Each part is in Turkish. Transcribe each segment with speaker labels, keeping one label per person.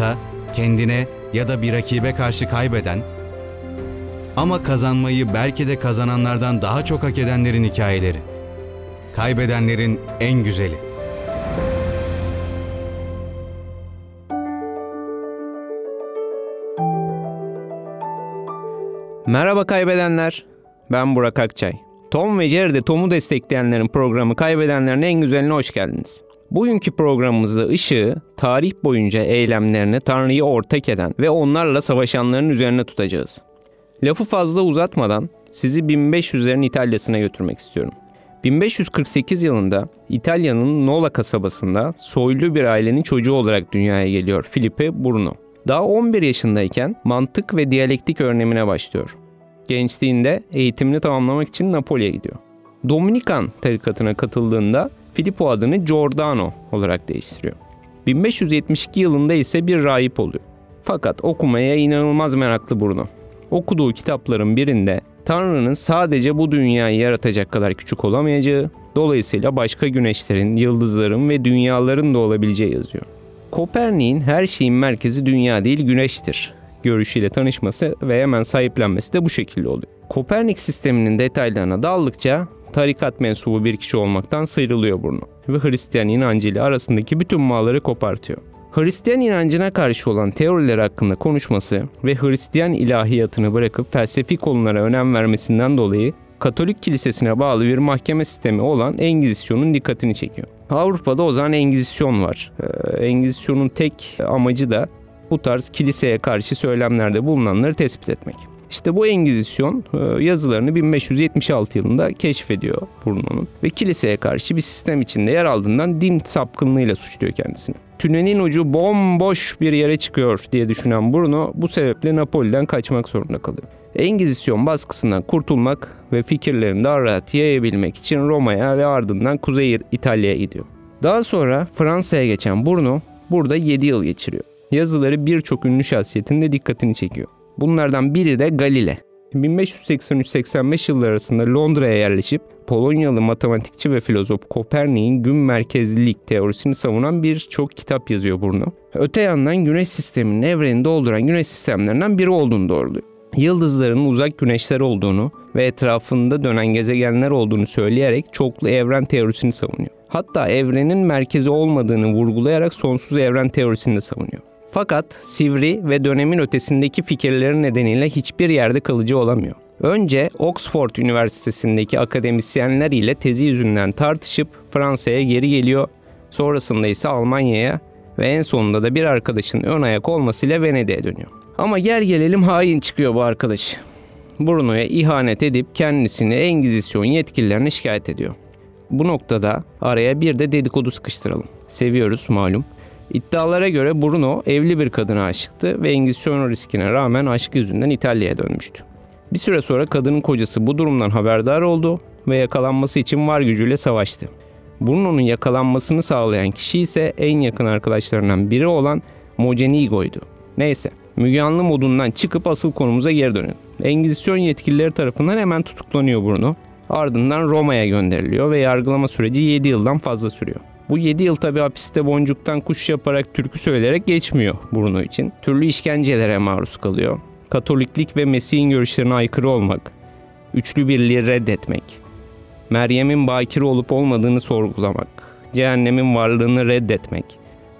Speaker 1: hayatta kendine ya da bir rakibe karşı kaybeden ama kazanmayı belki de kazananlardan daha çok hak edenlerin hikayeleri. Kaybedenlerin en güzeli.
Speaker 2: Merhaba kaybedenler. Ben Burak Akçay. Tom ve Jerry'de Tom'u destekleyenlerin programı Kaybedenlerin en güzeline hoş geldiniz. Bugünkü programımızda ışığı tarih boyunca eylemlerini Tanrı'yı ortak eden ve onlarla savaşanların üzerine tutacağız. Lafı fazla uzatmadan sizi 1500'lerin İtalya'sına götürmek istiyorum. 1548 yılında İtalya'nın Nola kasabasında soylu bir ailenin çocuğu olarak dünyaya geliyor Filipe Bruno. Daha 11 yaşındayken mantık ve diyalektik öğrenimine başlıyor. Gençliğinde eğitimini tamamlamak için Napoli'ye gidiyor. Dominikan tarikatına katıldığında Filippo adını Giordano olarak değiştiriyor. 1572 yılında ise bir rahip oluyor. Fakat okumaya inanılmaz meraklı Bruno. Okuduğu kitapların birinde Tanrı'nın sadece bu dünyayı yaratacak kadar küçük olamayacağı, dolayısıyla başka güneşlerin, yıldızların ve dünyaların da olabileceği yazıyor. Kopernik'in her şeyin merkezi dünya değil güneştir görüşüyle tanışması ve hemen sahiplenmesi de bu şekilde oluyor. Kopernik sisteminin detaylarına daldıkça tarikat mensubu bir kişi olmaktan sıyrılıyor Bruno ve Hristiyan inancıyla arasındaki bütün bağları kopartıyor. Hristiyan inancına karşı olan teoriler hakkında konuşması ve Hristiyan ilahiyatını bırakıp felsefi konulara önem vermesinden dolayı Katolik kilisesine bağlı bir mahkeme sistemi olan Engizisyon'un dikkatini çekiyor. Avrupa'da o zaman Engizisyon var. Ee, Engizisyon'un tek amacı da bu tarz kiliseye karşı söylemlerde bulunanları tespit etmek. İşte bu Engizisyon e, yazılarını 1576 yılında keşfediyor Bruno'nun ve kiliseye karşı bir sistem içinde yer aldığından din sapkınlığıyla suçluyor kendisini. Tünelin ucu bomboş bir yere çıkıyor diye düşünen Bruno bu sebeple Napoli'den kaçmak zorunda kalıyor. Engizisyon baskısından kurtulmak ve fikirlerini daha rahat yayabilmek için Roma'ya ve ardından Kuzey İtalya'ya gidiyor. Daha sonra Fransa'ya geçen Bruno burada 7 yıl geçiriyor. Yazıları birçok ünlü şahsiyetin de dikkatini çekiyor. Bunlardan biri de Galile. 1583-85 yılları arasında Londra'ya yerleşip Polonyalı matematikçi ve filozof Kopernik'in gün merkezlilik teorisini savunan birçok kitap yazıyor Bruno. Öte yandan güneş sisteminin evreni dolduran güneş sistemlerinden biri olduğunu doğruluyor. Yıldızların uzak güneşler olduğunu ve etrafında dönen gezegenler olduğunu söyleyerek çoklu evren teorisini savunuyor. Hatta evrenin merkezi olmadığını vurgulayarak sonsuz evren teorisini de savunuyor. Fakat sivri ve dönemin ötesindeki fikirleri nedeniyle hiçbir yerde kalıcı olamıyor. Önce Oxford Üniversitesi'ndeki akademisyenler ile tezi yüzünden tartışıp Fransa'ya geri geliyor. Sonrasında ise Almanya'ya ve en sonunda da bir arkadaşın ön ayak olmasıyla Venedik'e dönüyor. Ama gel gelelim hain çıkıyor bu arkadaş. Bruno'ya ihanet edip kendisini Engizisyon yetkililerine şikayet ediyor. Bu noktada araya bir de dedikodu sıkıştıralım. Seviyoruz malum. İddialara göre Bruno evli bir kadına aşıktı ve Engizisyon riskine rağmen aşkı yüzünden İtalya'ya dönmüştü. Bir süre sonra kadının kocası bu durumdan haberdar oldu ve yakalanması için var gücüyle savaştı. Bruno'nun yakalanmasını sağlayan kişi ise en yakın arkadaşlarından biri olan Mocenigo'ydu. Neyse, Müge modundan çıkıp asıl konumuza geri dönelim. Engizisyon yetkilileri tarafından hemen tutuklanıyor Bruno. Ardından Roma'ya gönderiliyor ve yargılama süreci 7 yıldan fazla sürüyor. Bu 7 yıl tabi hapiste boncuktan kuş yaparak türkü söyleyerek geçmiyor Bruno için. Türlü işkencelere maruz kalıyor. Katoliklik ve Mesih'in görüşlerine aykırı olmak, üçlü birliği reddetmek, Meryem'in bakire olup olmadığını sorgulamak, cehennemin varlığını reddetmek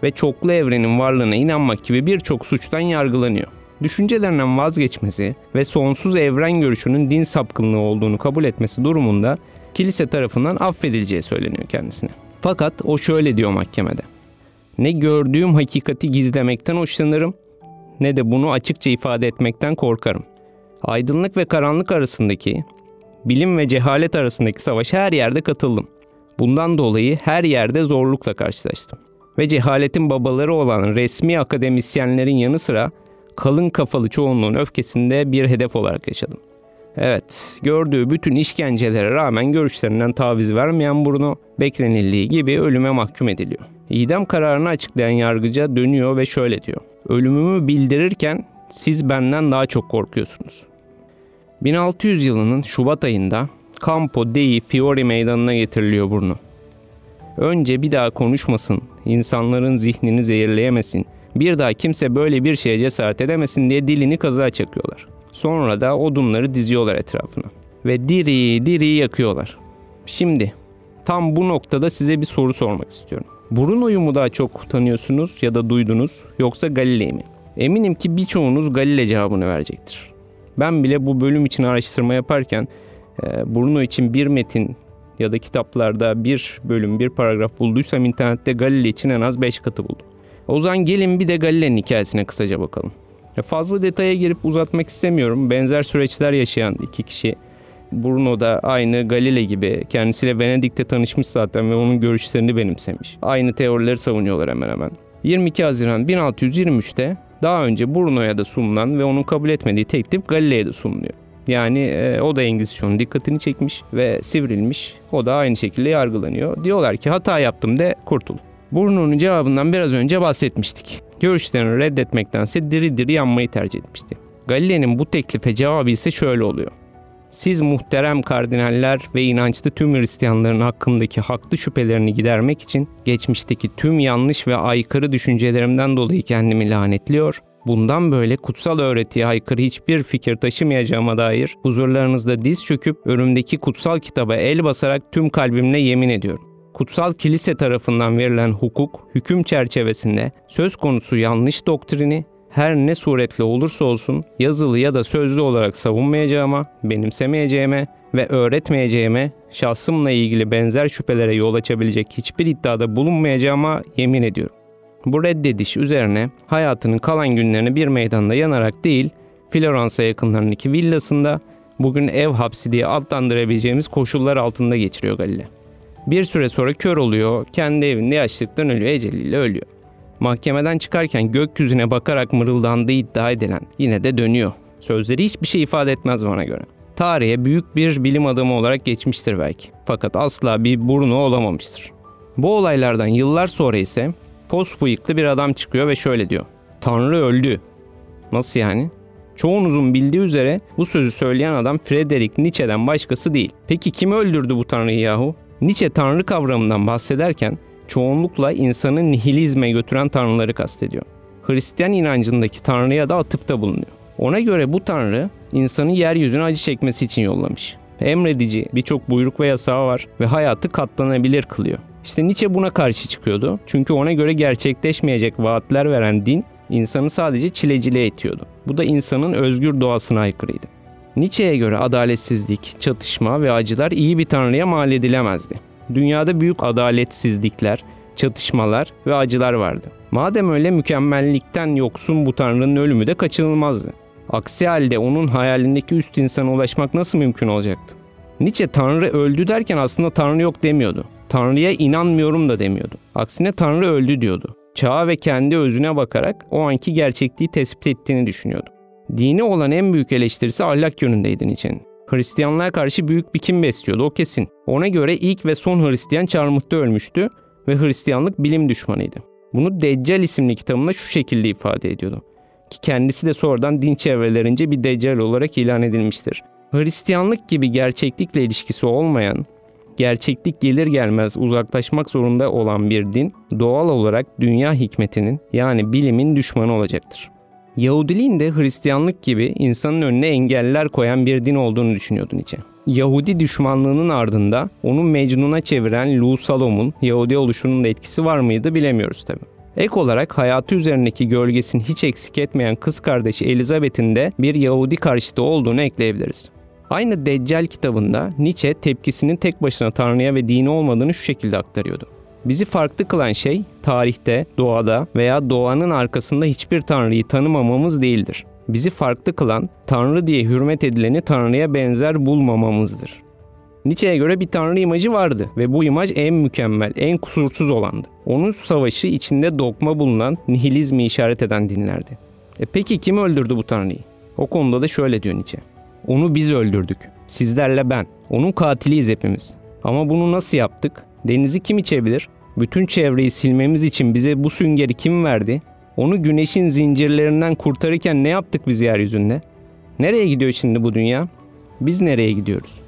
Speaker 2: ve çoklu evrenin varlığına inanmak gibi birçok suçtan yargılanıyor. Düşüncelerinden vazgeçmesi ve sonsuz evren görüşünün din sapkınlığı olduğunu kabul etmesi durumunda kilise tarafından affedileceği söyleniyor kendisine. Fakat o şöyle diyor mahkemede. Ne gördüğüm hakikati gizlemekten hoşlanırım ne de bunu açıkça ifade etmekten korkarım. Aydınlık ve karanlık arasındaki, bilim ve cehalet arasındaki savaş her yerde katıldım. Bundan dolayı her yerde zorlukla karşılaştım. Ve cehaletin babaları olan resmi akademisyenlerin yanı sıra kalın kafalı çoğunluğun öfkesinde bir hedef olarak yaşadım. Evet, gördüğü bütün işkencelere rağmen görüşlerinden taviz vermeyen Bruno, beklenildiği gibi ölüme mahkum ediliyor. İdam kararını açıklayan yargıca dönüyor ve şöyle diyor. Ölümümü bildirirken siz benden daha çok korkuyorsunuz. 1600 yılının Şubat ayında Campo dei Fiori meydanına getiriliyor Bruno. Önce bir daha konuşmasın, insanların zihnini zehirleyemesin Bir daha kimse böyle bir şeye cesaret edemesin diye dilini kazığa çakıyorlar. Sonra da odunları diziyorlar etrafına. Ve diri diri yakıyorlar. Şimdi tam bu noktada size bir soru sormak istiyorum. Bruno'yu mu daha çok tanıyorsunuz ya da duydunuz yoksa Galilei mi? Eminim ki birçoğunuz Galile cevabını verecektir. Ben bile bu bölüm için araştırma yaparken e, Bruno için bir metin ya da kitaplarda bir bölüm, bir paragraf bulduysam internette Galile için en az 5 katı buldum. O zaman gelin bir de Galile'nin hikayesine kısaca bakalım. Fazla detaya girip uzatmak istemiyorum. Benzer süreçler yaşayan iki kişi. Bruno da aynı Galile gibi kendisiyle Venedik'te tanışmış zaten ve onun görüşlerini benimsemiş. Aynı teorileri savunuyorlar hemen hemen. 22 Haziran 1623'te daha önce Bruno'ya da sunulan ve onun kabul etmediği teklif Galile'ye de sunuluyor. Yani e, o da Engizisyon'un dikkatini çekmiş ve sivrilmiş. O da aynı şekilde yargılanıyor. Diyorlar ki hata yaptım de kurtul. Bruno'nun cevabından biraz önce bahsetmiştik. Görüşlerini reddetmektense diri diri yanmayı tercih etmişti. Galile'nin bu teklife cevabı ise şöyle oluyor. Siz muhterem kardinaller ve inançlı tüm Hristiyanların hakkımdaki haklı şüphelerini gidermek için geçmişteki tüm yanlış ve aykırı düşüncelerimden dolayı kendimi lanetliyor, bundan böyle kutsal öğretiye aykırı hiçbir fikir taşımayacağıma dair huzurlarınızda diz çöküp önümdeki kutsal kitaba el basarak tüm kalbimle yemin ediyorum. Kutsal kilise tarafından verilen hukuk, hüküm çerçevesinde söz konusu yanlış doktrini her ne suretle olursa olsun yazılı ya da sözlü olarak savunmayacağıma, benimsemeyeceğime ve öğretmeyeceğime, şahsımla ilgili benzer şüphelere yol açabilecek hiçbir iddiada bulunmayacağıma yemin ediyorum. Bu reddediş üzerine hayatının kalan günlerini bir meydanda yanarak değil, Floransa yakınlarındaki villasında bugün ev hapsi diye adlandırabileceğimiz koşullar altında geçiriyor Galile. Bir süre sonra kör oluyor, kendi evinde yaşlıktan ölüyor, eceliyle ölüyor. Mahkemeden çıkarken gökyüzüne bakarak mırıldandığı iddia edilen yine de dönüyor. Sözleri hiçbir şey ifade etmez bana göre. Tarihe büyük bir bilim adamı olarak geçmiştir belki. Fakat asla bir burnu olamamıştır. Bu olaylardan yıllar sonra ise pos bıyıklı bir adam çıkıyor ve şöyle diyor. Tanrı öldü. Nasıl yani? Çoğunuzun bildiği üzere bu sözü söyleyen adam Friedrich Nietzsche'den başkası değil. Peki kim öldürdü bu tanrıyı yahu? Nietzsche tanrı kavramından bahsederken çoğunlukla insanı nihilizme götüren tanrıları kastediyor. Hristiyan inancındaki tanrıya da atıfta bulunuyor. Ona göre bu tanrı insanı yeryüzüne acı çekmesi için yollamış. Emredici, birçok buyruk ve yasağı var ve hayatı katlanabilir kılıyor. İşte Nietzsche buna karşı çıkıyordu. Çünkü ona göre gerçekleşmeyecek vaatler veren din insanı sadece çileciliğe itiyordu. Bu da insanın özgür doğasına aykırıydı. Nietzsche'ye göre adaletsizlik, çatışma ve acılar iyi bir tanrıya mal edilemezdi. Dünyada büyük adaletsizlikler, çatışmalar ve acılar vardı. Madem öyle mükemmellikten yoksun bu tanrının ölümü de kaçınılmazdı. Aksi halde onun hayalindeki üst insana ulaşmak nasıl mümkün olacaktı? Nietzsche Tanrı öldü derken aslında Tanrı yok demiyordu. Tanrı'ya inanmıyorum da demiyordu. Aksine Tanrı öldü diyordu. Çağa ve kendi özüne bakarak o anki gerçekliği tespit ettiğini düşünüyordu. Dini olan en büyük eleştirisi ahlak yönündeydi Nietzsche'nin. Hristiyanlığa karşı büyük bir kim besliyordu o kesin. Ona göre ilk ve son Hristiyan çarmıhta ölmüştü ve Hristiyanlık bilim düşmanıydı. Bunu Deccal isimli kitabında şu şekilde ifade ediyordu. Ki kendisi de sonradan din çevrelerince bir Deccal olarak ilan edilmiştir. Hristiyanlık gibi gerçeklikle ilişkisi olmayan, gerçeklik gelir gelmez uzaklaşmak zorunda olan bir din doğal olarak dünya hikmetinin yani bilimin düşmanı olacaktır. Yahudiliğin de Hristiyanlık gibi insanın önüne engeller koyan bir din olduğunu düşünüyordu Nietzsche. Yahudi düşmanlığının ardında onu Mecnun'a çeviren Lou Salom'un Yahudi oluşunun da etkisi var mıydı bilemiyoruz tabi. Ek olarak hayatı üzerindeki gölgesini hiç eksik etmeyen kız kardeşi Elizabeth'in de bir Yahudi karşıtı olduğunu ekleyebiliriz. Aynı Deccal kitabında Nietzsche tepkisinin tek başına Tanrı'ya ve dini olmadığını şu şekilde aktarıyordu. Bizi farklı kılan şey tarihte, doğada veya doğanın arkasında hiçbir tanrıyı tanımamamız değildir. Bizi farklı kılan tanrı diye hürmet edileni tanrıya benzer bulmamamızdır. Nietzsche'ye göre bir tanrı imajı vardı ve bu imaj en mükemmel, en kusursuz olandı. Onun savaşı içinde dogma bulunan nihilizmi işaret eden dinlerdi. E peki kim öldürdü bu tanrıyı? O konuda da şöyle diyor Nietzsche. Onu biz öldürdük. Sizlerle ben. Onun katiliyiz hepimiz. Ama bunu nasıl yaptık? Denizi kim içebilir? Bütün çevreyi silmemiz için bize bu süngeri kim verdi? Onu güneşin zincirlerinden kurtarırken ne yaptık biz yeryüzünde? Nereye gidiyor şimdi bu dünya? Biz nereye gidiyoruz?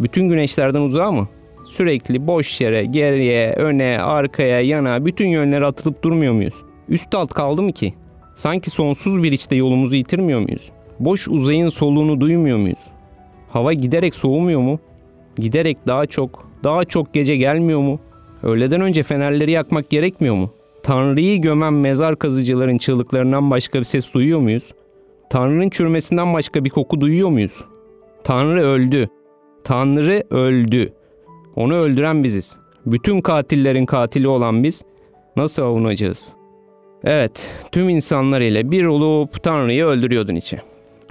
Speaker 2: Bütün güneşlerden uzağa mı? Sürekli boş yere, geriye, öne, arkaya, yana bütün yönlere atılıp durmuyor muyuz? Üst alt kaldı mı ki? Sanki sonsuz bir içte yolumuzu yitirmiyor muyuz? Boş uzayın soluğunu duymuyor muyuz? Hava giderek soğumuyor mu? Giderek daha çok, daha çok gece gelmiyor mu? Öğleden önce fenerleri yakmak gerekmiyor mu? Tanrı'yı gömen mezar kazıcıların çığlıklarından başka bir ses duyuyor muyuz? Tanrı'nın çürümesinden başka bir koku duyuyor muyuz? Tanrı öldü. Tanrı öldü. Onu öldüren biziz. Bütün katillerin katili olan biz nasıl avunacağız? Evet, tüm insanlar ile bir olup Tanrı'yı öldürüyordun içe.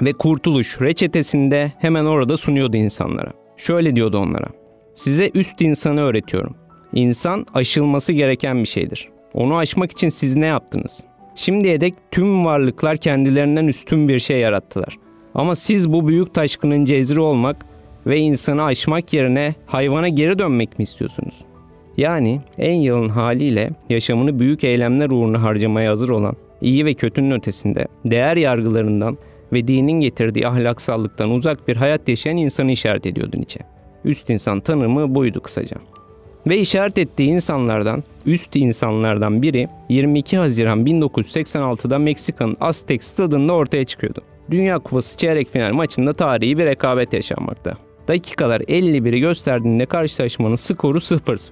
Speaker 2: Ve kurtuluş reçetesinde hemen orada sunuyordu insanlara. Şöyle diyordu onlara. Size üst insanı öğretiyorum. İnsan aşılması gereken bir şeydir. Onu aşmak için siz ne yaptınız? Şimdiye dek tüm varlıklar kendilerinden üstün bir şey yarattılar. Ama siz bu büyük taşkının cezri olmak ve insanı aşmak yerine hayvana geri dönmek mi istiyorsunuz? Yani en yalın haliyle yaşamını büyük eylemler uğruna harcamaya hazır olan, iyi ve kötünün ötesinde, değer yargılarından ve dinin getirdiği ahlaksallıktan uzak bir hayat yaşayan insanı işaret ediyordu Nietzsche. Üst insan tanımı buydu kısaca. Ve işaret ettiği insanlardan, üst insanlardan biri 22 Haziran 1986'da Meksika'nın Aztek stadında ortaya çıkıyordu. Dünya Kupası çeyrek final maçında tarihi bir rekabet yaşanmakta. Dakikalar 51'i gösterdiğinde karşılaşmanın skoru 0-0.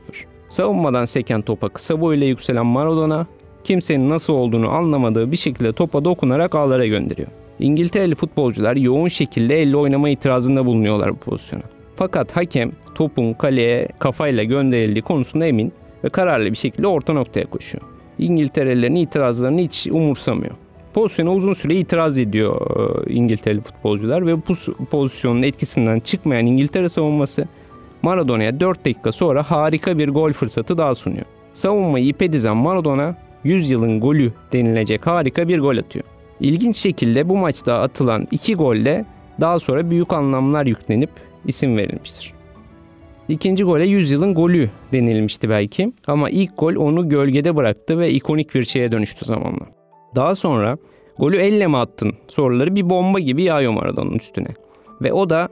Speaker 2: Savunmadan seken topa kısa boyuyla yükselen Maradona, kimsenin nasıl olduğunu anlamadığı bir şekilde topa dokunarak ağlara gönderiyor. İngiltereli futbolcular yoğun şekilde elle oynama itirazında bulunuyorlar bu pozisyona. Fakat hakem topun kaleye kafayla gönderildiği konusunda emin ve kararlı bir şekilde orta noktaya koşuyor. İngilterelilerin itirazlarını hiç umursamıyor. Pozisyona uzun süre itiraz ediyor e, İngiltereli futbolcular ve bu pozisyonun etkisinden çıkmayan İngiltere savunması Maradona'ya 4 dakika sonra harika bir gol fırsatı daha sunuyor. Savunmayı ipe dizen Maradona 100 yılın golü denilecek harika bir gol atıyor. İlginç şekilde bu maçta atılan iki golle daha sonra büyük anlamlar yüklenip isim verilmiştir. İkinci gole 100 yılın golü denilmişti belki ama ilk gol onu gölgede bıraktı ve ikonik bir şeye dönüştü zamanla. Daha sonra golü elle mi attın soruları bir bomba gibi yağıyor Maradona'nın üstüne. Ve o da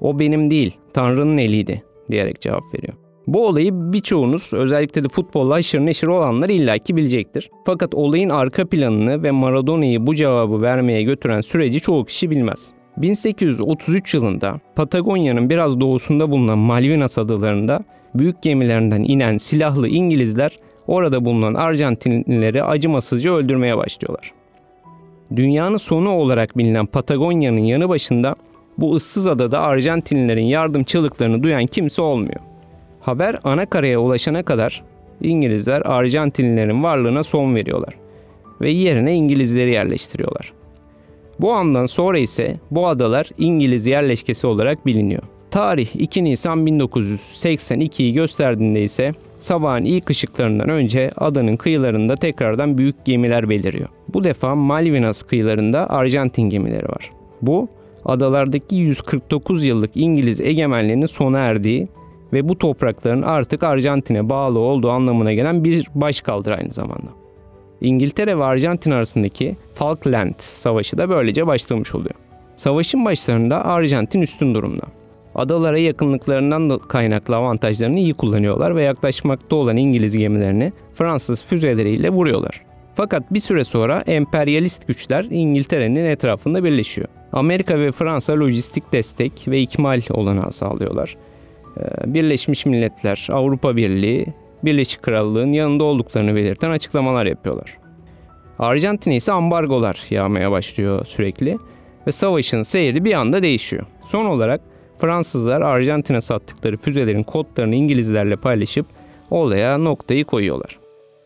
Speaker 2: o benim değil Tanrı'nın eliydi diyerek cevap veriyor. Bu olayı birçoğunuz özellikle de futbolla aşırı neşir olanlar illaki bilecektir. Fakat olayın arka planını ve Maradona'yı bu cevabı vermeye götüren süreci çoğu kişi bilmez. 1833 yılında Patagonya'nın biraz doğusunda bulunan Malvinas adalarında büyük gemilerinden inen silahlı İngilizler orada bulunan Arjantinlileri acımasızca öldürmeye başlıyorlar. Dünyanın sonu olarak bilinen Patagonya'nın yanı başında bu ıssız adada Arjantinlilerin yardım çığlıklarını duyan kimse olmuyor. Haber ana karaya ulaşana kadar İngilizler Arjantinlilerin varlığına son veriyorlar ve yerine İngilizleri yerleştiriyorlar. Bu andan sonra ise bu adalar İngiliz yerleşkesi olarak biliniyor. Tarih 2 Nisan 1982'yi gösterdiğinde ise sabahın ilk ışıklarından önce adanın kıyılarında tekrardan büyük gemiler beliriyor. Bu defa Malvinas kıyılarında Arjantin gemileri var. Bu adalardaki 149 yıllık İngiliz egemenliğinin sona erdiği ve bu toprakların artık Arjantin'e bağlı olduğu anlamına gelen bir başkaldır aynı zamanda. İngiltere ve Arjantin arasındaki Falkland Savaşı da böylece başlamış oluyor. Savaşın başlarında Arjantin üstün durumda. Adalara yakınlıklarından da kaynaklı avantajlarını iyi kullanıyorlar ve yaklaşmakta olan İngiliz gemilerini Fransız füzeleriyle vuruyorlar. Fakat bir süre sonra emperyalist güçler İngiltere'nin etrafında birleşiyor. Amerika ve Fransa lojistik destek ve ikmal olanağı sağlıyorlar. Ee, Birleşmiş Milletler, Avrupa Birliği, Birleşik Krallığın yanında olduklarını belirten açıklamalar yapıyorlar. Arjantin'e ise ambargolar yağmaya başlıyor sürekli ve savaşın seyri bir anda değişiyor. Son olarak Fransızlar Arjantin'e sattıkları füzelerin kodlarını İngilizlerle paylaşıp olaya noktayı koyuyorlar.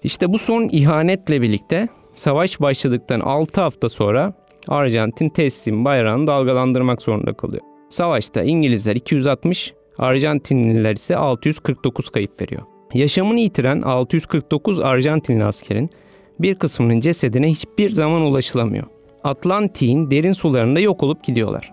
Speaker 2: İşte bu son ihanetle birlikte savaş başladıktan 6 hafta sonra Arjantin teslim bayrağını dalgalandırmak zorunda kalıyor. Savaşta İngilizler 260, Arjantinliler ise 649 kayıp veriyor. Yaşamını yitiren 649 Arjantinli askerin bir kısmının cesedine hiçbir zaman ulaşılamıyor. Atlantik'in derin sularında yok olup gidiyorlar.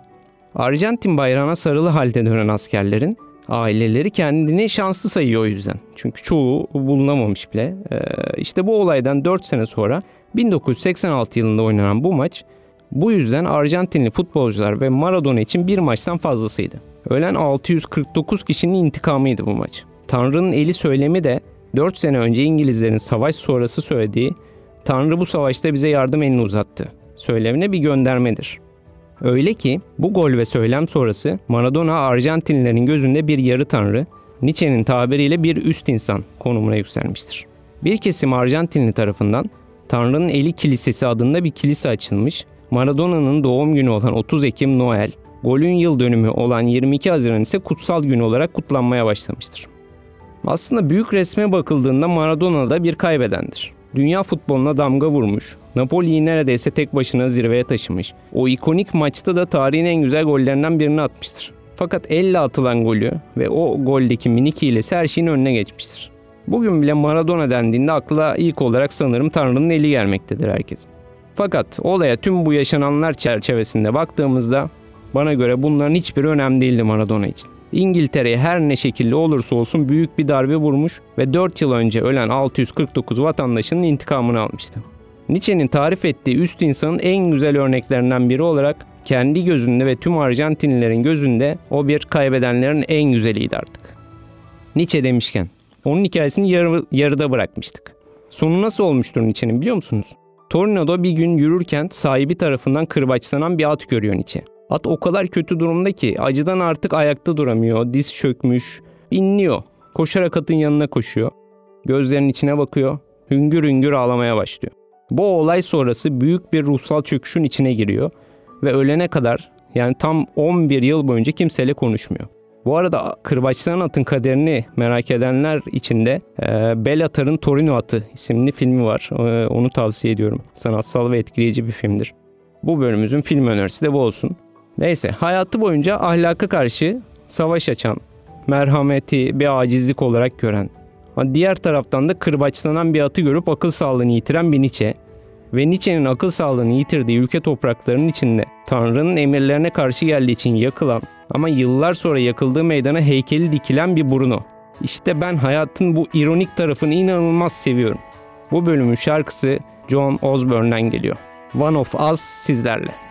Speaker 2: Arjantin bayrağına sarılı halde dönen askerlerin aileleri kendini şanslı sayıyor o yüzden. Çünkü çoğu bulunamamış bile. Ee, işte bu olaydan 4 sene sonra 1986 yılında oynanan bu maç bu yüzden Arjantinli futbolcular ve Maradona için bir maçtan fazlasıydı. Ölen 649 kişinin intikamıydı bu maç. Tanrı'nın eli söylemi de 4 sene önce İngilizlerin savaş sonrası söylediği Tanrı bu savaşta bize yardım elini uzattı. Söylemine bir göndermedir. Öyle ki bu gol ve söylem sonrası Maradona Arjantinlilerin gözünde bir yarı tanrı, Nietzsche'nin tabiriyle bir üst insan konumuna yükselmiştir. Bir kesim Arjantinli tarafından Tanrı'nın Eli Kilisesi adında bir kilise açılmış, Maradona'nın doğum günü olan 30 Ekim Noel, golün yıl dönümü olan 22 Haziran ise kutsal gün olarak kutlanmaya başlamıştır. Aslında büyük resme bakıldığında Maradona da bir kaybedendir. Dünya futboluna damga vurmuş, Napoli'yi neredeyse tek başına zirveye taşımış. O ikonik maçta da tarihin en güzel gollerinden birini atmıştır. Fakat elle atılan golü ve o goldeki minik hilesi her şeyin önüne geçmiştir. Bugün bile Maradona dendiğinde akla ilk olarak sanırım Tanrı'nın eli gelmektedir herkesin. Fakat olaya tüm bu yaşananlar çerçevesinde baktığımızda bana göre bunların hiçbiri önemli değildi Maradona için. İngiltere'ye her ne şekilde olursa olsun büyük bir darbe vurmuş ve 4 yıl önce ölen 649 vatandaşının intikamını almıştı. Nietzsche'nin tarif ettiği üst insanın en güzel örneklerinden biri olarak kendi gözünde ve tüm Arjantinlilerin gözünde o bir kaybedenlerin en güzeliydi artık. Nietzsche demişken onun hikayesini yarı, yarıda bırakmıştık. Sonu nasıl olmuştur Nietzsche'nin biliyor musunuz? Torino'da bir gün yürürken sahibi tarafından kırbaçlanan bir at görüyor Nietzsche. At o kadar kötü durumda ki acıdan artık ayakta duramıyor, diz çökmüş, inliyor. Koşarak atın yanına koşuyor. Gözlerinin içine bakıyor, hüngür hüngür ağlamaya başlıyor. Bu olay sonrası büyük bir ruhsal çöküşün içine giriyor ve ölene kadar yani tam 11 yıl boyunca kimseyle konuşmuyor. Bu arada Kırbaçlanan Atın kaderini merak edenler için de e, Bellatar'ın Torino Atı isimli filmi var. E, onu tavsiye ediyorum. Sanatsal ve etkileyici bir filmdir. Bu bölümümüzün film önerisi de bu olsun. Neyse hayatı boyunca ahlaka karşı savaş açan, merhameti bir acizlik olarak gören, diğer taraftan da kırbaçlanan bir atı görüp akıl sağlığını yitiren bir Nietzsche ve Nietzsche'nin akıl sağlığını yitirdiği ülke topraklarının içinde Tanrı'nın emirlerine karşı geldiği için yakılan ama yıllar sonra yakıldığı meydana heykeli dikilen bir Bruno. İşte ben hayatın bu ironik tarafını inanılmaz seviyorum. Bu bölümün şarkısı John Osborne'den geliyor. One of Us sizlerle.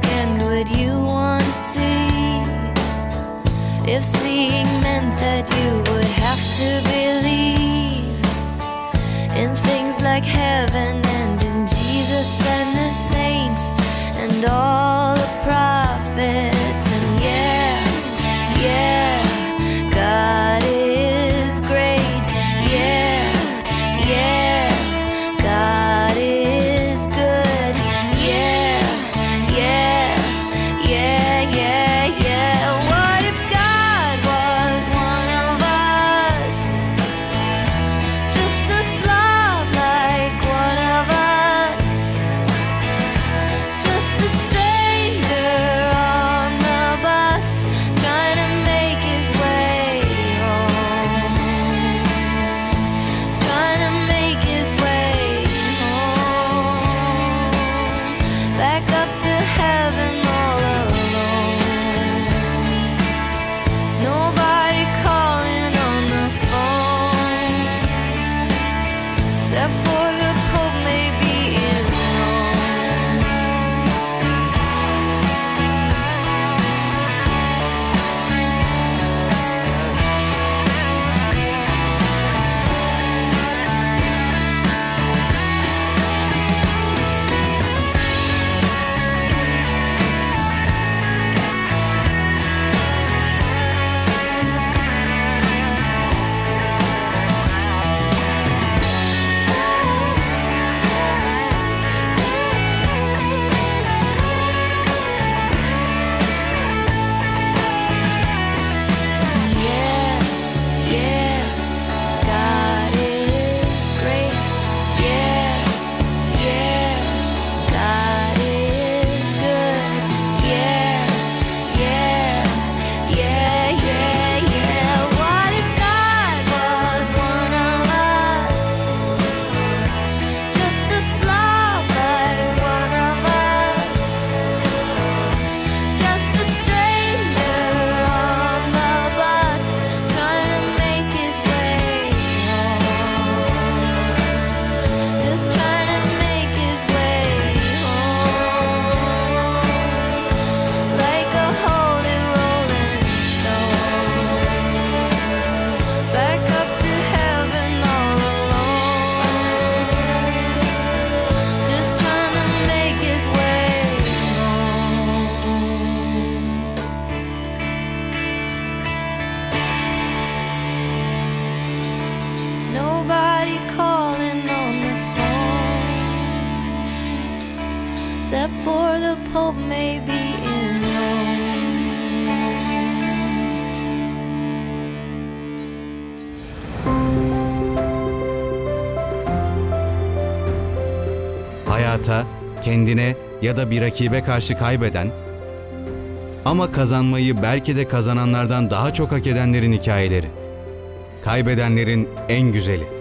Speaker 3: again would you want to see? If seeing meant that you would have to believe in things like heaven and in Jesus and the saints and all the pride. For the Pope, maybe in Rome.
Speaker 1: Hayata, kendine ya da bir rakibe karşı kaybeden ama kazanmayı belki de kazananlardan daha çok hak edenlerin hikayeleri. Kaybedenlerin en güzeli.